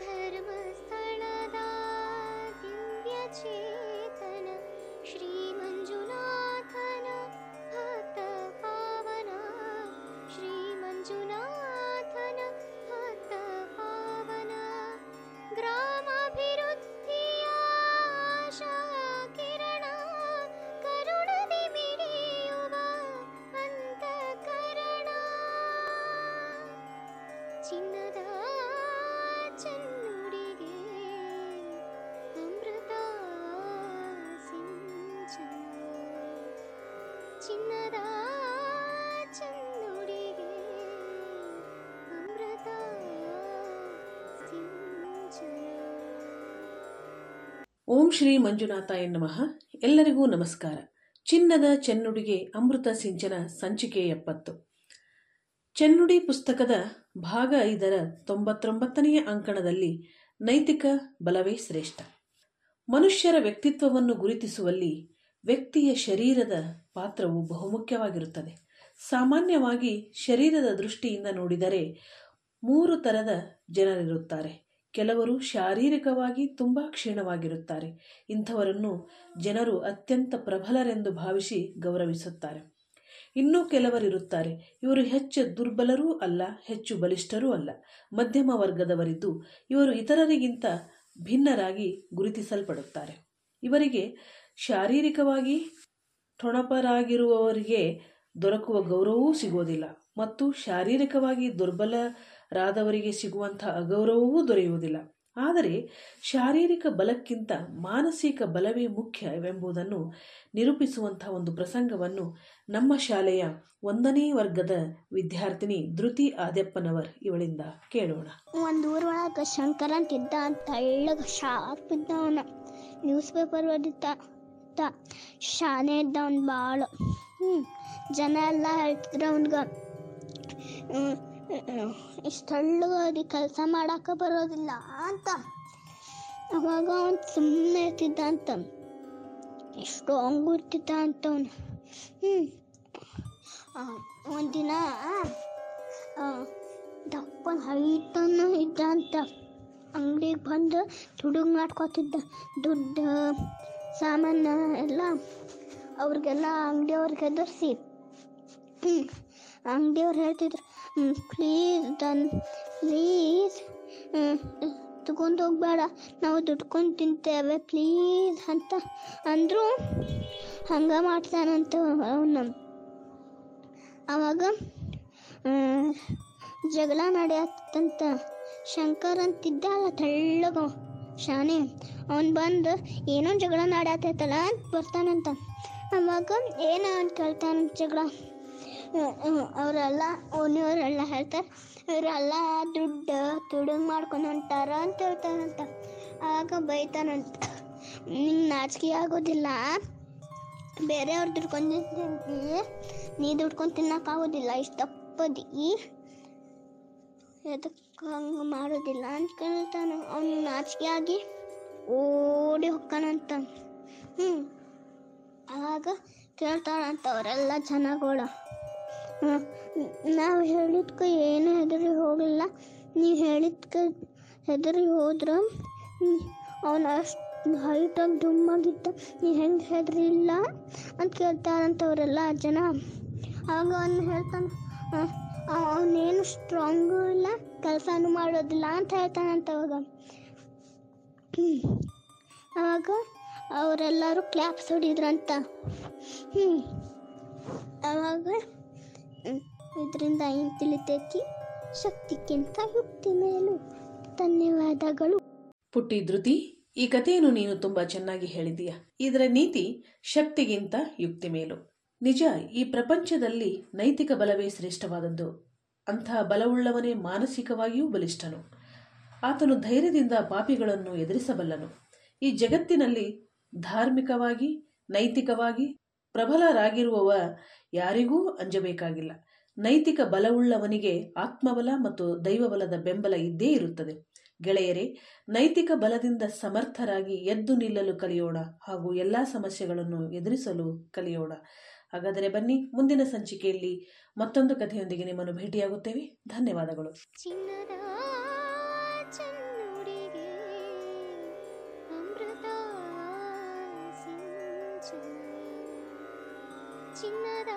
धर्मस्थ्या ಚಿನ್ನದ ಅಮೃತ ಓಂ ಶ್ರೀ ಮಂಜುನಾಥಾಯ ನಮಃ. ಎಲ್ಲರಿಗೂ ನಮಸ್ಕಾರ. ಚಿನ್ನದ ಚೆನ್ನುಡಿಗೆ ಅಮೃತ ಸಿಂಚನ ಸಂಚಿಕೆ ಎಪ್ಪತ್ತು. ಚೆನ್ನುಡಿ ಪುಸ್ತಕದ ಭಾಗ ಐದರ ತೊಂಬತ್ತೊಂಬತ್ತನೆಯ ಅಂಕಣದಲ್ಲಿ ನೈತಿಕ ಬಲವೇ ಶ್ರೇಷ್ಠ. ಮನುಷ್ಯರ ವ್ಯಕ್ತಿತ್ವವನ್ನು ಗುರುತಿಸುವಲ್ಲಿ ವ್ಯಕ್ತಿಯ ಶರೀರದ ಪಾತ್ರವು ಬಹುಮುಖ್ಯವಾಗಿರುತ್ತದೆ. ಸಾಮಾನ್ಯವಾಗಿ ಶರೀರದ ದೃಷ್ಟಿಯಿಂದ ನೋಡಿದರೆ ಮೂರು ಥರದ ಜನರಿರುತ್ತಾರೆ. ಕೆಲವರು ಶಾರೀರಿಕವಾಗಿ ತುಂಬ ಕ್ಷೀಣವಾಗಿರುತ್ತಾರೆ. ಇಂಥವರನ್ನು ಜನರು ಅತ್ಯಂತ ಪ್ರಬಲರೆಂದು ಭಾವಿಸಿ ಗೌರವಿಸುತ್ತಾರೆ. ಇನ್ನೂ ಕೆಲವರಿರುತ್ತಾರೆ. ಇವರು ಹೆಚ್ಚು ದುರ್ಬಲರೂ ಅಲ್ಲ, ಹೆಚ್ಚು ಬಲಿಷ್ಠರೂ ಅಲ್ಲ. ಮಧ್ಯಮ ವರ್ಗದವರಿದ್ದು ಇವರು ಇತರರಿಗಿಂತ ಭಿನ್ನರಾಗಿ ಗುರುತಿಸಲ್ಪಡುತ್ತಾರೆ. ಇವರಿಗೆ ಶಾರೀರಿಕವಾಗಿ ಠೊಣಪರಾಗಿರುವವರಿಗೆ ದೊರಕುವ ಗೌರವವೂ ಸಿಗೋದಿಲ್ಲ ಮತ್ತು ಶಾರೀರಿಕವಾಗಿ ದುರ್ಬಲರಾದವರಿಗೆ ಸಿಗುವಂಥ ಅಗೌರವವೂ ದೊರೆಯುವುದಿಲ್ಲ. ಆದರೆ ಶಾರೀರಿಕ ಬಲಕ್ಕಿಂತ ಮಾನಸಿಕ ಬಲವೇ ಮುಖ್ಯವೆಂಬುದನ್ನು ನಿರೂಪಿಸುವಂಥ ಒಂದು ಪ್ರಸಂಗವನ್ನು ನಮ್ಮ ಶಾಲೆಯ ಒಂದನೇ ವರ್ಗದ ವಿದ್ಯಾರ್ಥಿನಿ ಧೃತಿ ಆದ್ಯಪ್ಪನವರ್ ಇವಳಿಂದ ಕೇಳೋಣ. ಒಂದು ಊರೊಳಗೆ ಶಂಕರ ಅಂತ ಹೇಳ ಶಾರ್ಪ್ ಇದ್ದ ಅವನ ನ್ಯೂಸ್ ಪೇಪರ್ ಓದಿದ್ದ. ತ ಶಾನೆ ಇದ್ದ ಭಾಳ ಹ್ಞೂ ಜನ ಎಲ್ಲ ಹೇಳ್ತಿದ್ರು ಅವನ್ಗೆ. ಇಷ್ಟಳ್ಳಗ ಕೆಲಸ ಮಾಡಕ್ಕೆ ಬರೋದಿಲ್ಲ ಅಂತ. ಅವಾಗ ಅವನು ಸುಮ್ಮನೆ ಇರ್ತಿದ್ದ ಅಂತ. ಸ್ಟ್ರಾಂಗ್ ಇರ್ತಿದ್ದ ಅಂತ ಅವನು. ಹ್ಞೂ ಒಂದಿನ ದಪ್ಪನ ಹೈಟನ್ನು ಇದ್ದ ಅಂತ. ಅಂಗಡಿಗೆ ಬಂದು ದುಡುಗ್ ಮಾಡ್ಕೊತಿದ್ದ. ದುಡ್ಡು ಸಾಮಾನು ಎಲ್ಲ ಅವ್ರಿಗೆಲ್ಲ ಅಂಗಡಿಯವ್ರಿಗೆ ಎದುರಿಸಿ ಅಂಗಡಿಯವ್ರು ಹೇಳ್ತಿದ್ರು ಪ್ಲೀಸ್ ದನ್ ಪ್ಲೀಸ್ ತಗೊಂಡು ಹೋಗ್ಬೇಡ, ನಾವು ದುಡ್ಕೊಂಡು ತಿಂತೇವೆ ಪ್ಲೀಸ್ ಅಂತ ಅಂದರು. ಹಂಗೆ ಮಾಡ್ತಾನಂತ ಅವನು. ಅವಾಗ ಜಗಳ ನಡೆಯತ್ತಂತ ಶಂಕರ್ ಅಂತಿದ್ದ ಅಲ್ಲ ತೆಳ್ಳಗ. ಶಾನೆ ಅವನು ಬಂದು ಏನೋ ಜಗಳ ನಡೆಯತ್ತೈತಲ್ಲ ಅಂತ ಬರ್ತಾನಂತ. ಅವಾಗ ಏನು ಅಂತ ಕೇಳ್ತಾನ ಜಗಳ? ಅವರೆಲ್ಲ ಓಣಿಯವರೆಲ್ಲ ಹೇಳ್ತಾರೆ, ಇವರೆಲ್ಲ ದುಡ್ಡು ತುಡುಗ್ ಮಾಡ್ಕೊಂಡು ಹೊಂಟಾರ ಅಂತ ಹೇಳ್ತಾನಂತ. ಆಗ ಬೈತಾನಂತ. ನಿಂಗೆ ನಾಚಿಕೆ ಆಗೋದಿಲ್ಲ. ಬೇರೆಯವ್ರು ದುಡ್ಕೊಂಡು ನೀ ದುಡ್ಕೊಂಡು ತಿನ್ನಕ್ಕಾಗೋದಿಲ್ಲ ಇಷ್ಟು ತಪ್ಪದಿ. ಎದಕ್ಕೆ ಹಂಗೆ ಮಾಡೋದಿಲ್ಲ ಅಂತ ಕೇಳ್ತಾನೆ ಅವನು ನಾಚಿಕೆ ಆಗಿ ಓಡಿ ಹೊಕ್ಕಾನಂತ ಹ್ಞೂ ಆವಾಗ ಕೇಳ್ತಾರಂತ ಅವರೆಲ್ಲ ಜನಗಳು ನಾವು ಹೇಳಿದ್ಕೆ ಏನು ಹೆದರಿ ಹೋಗಲಿಲ್ಲ ನೀವು ಹೇಳಿದ್ಕೆ ಹೆದರಿ ಹೋದ್ರೆ ಅವನು ಅಷ್ಟು ಹೈಟಾಗಿ ದುಮ್ಮಾಗಿದ್ದ. ನೀ ಹೆಂಗೆ ಹೆದರಿಲ್ಲ ಅಂತ ಕೇಳ್ತಾರಂತ ಅವರೆಲ್ಲ ಜನ. ಆವಾಗ ಅವನು ಹೇಳ್ತಾನೆ ಅವನೇನು ಸ್ಟ್ರಾಂಗು ಇಲ್ಲ, ಕೆಲಸನೂ ಮಾಡೋದಿಲ್ಲ ಅಂತ ಹೇಳ್ತಾನಂತ ಅವಾಗ. ಅವಾಗ ಅವರೆಲ್ಲರೂ ಕ್ಲಾಪ್ಸ್ ಹೊಡಿದ್ರಂತ. ಹ್ಞೂ ಅವಾಗ ಇದರಿಂದ ಏನು ತಿಳಿತೈತಿ? ಶಕ್ತಿಗಿಂತ ಯುಕ್ತಿ ಮೇಲು. ಧನ್ಯವಾದಗಳು. ಪುಟ್ಟಿ ಧೃತಿ, ಈ ಕಥೆಯನ್ನು ನೀನು ತುಂಬಾ ಚೆನ್ನಾಗಿ ಹೇಳಿದೀಯ. ಇದರ ನೀತಿ ಶಕ್ತಿಗಿಂತ ಯುಕ್ತಿ ಮೇಲು. ನಿಜ, ಈ ಪ್ರಪಂಚದಲ್ಲಿ ನೈತಿಕ ಬಲವೇ ಶ್ರೇಷ್ಠವಾದದ್ದು. ಅಂತಹ ಬಲವುಳ್ಳವನೇ ಮಾನಸಿಕವಾಗಿಯೂ ಬಲಿಷ್ಠನು. ಆತನು ಧೈರ್ಯದಿಂದ ಪಾಪಿಗಳನ್ನು ಎದುರಿಸಬಲ್ಲನು. ಈ ಜಗತ್ತಿನಲ್ಲಿ ಧಾರ್ಮಿಕವಾಗಿ, ನೈತಿಕವಾಗಿ ಪ್ರಬಲರಾಗಿರುವವ ಯಾರಿಗೂ ಅಂಜಬೇಕಾಗಿಲ್ಲ. ನೈತಿಕ ಬಲವುಳ್ಳವನಿಗೆ ಆತ್ಮಬಲ ಮತ್ತು ದೈವಬಲದ ಬೆಂಬಲ ಇದ್ದೇ ಇರುತ್ತದೆ. ಗೆಳೆಯರೇ, ನೈತಿಕ ಬಲದಿಂದ ಸಮರ್ಥರಾಗಿ ಎದ್ದು ನಿಲ್ಲಲು ಕಲಿಯೋಣ ಹಾಗೂ ಎಲ್ಲಾ ಸಮಸ್ಯೆಗಳನ್ನು ಎದುರಿಸಲು ಕಲಿಯೋಣ. ಹಾಗಾದರೆ ಬನ್ನಿ ಮುಂದಿನ ಸಂಚಿಕೆಯಲ್ಲಿ ಮತ್ತೊಂದು ಕಥೆಯೊಂದಿಗೆ ನಿಮ್ಮನ್ನು ಭೇಟಿಯಾಗುತ್ತೇವೆ. ಧನ್ಯವಾದಗಳು. ಚಿನ್ನದ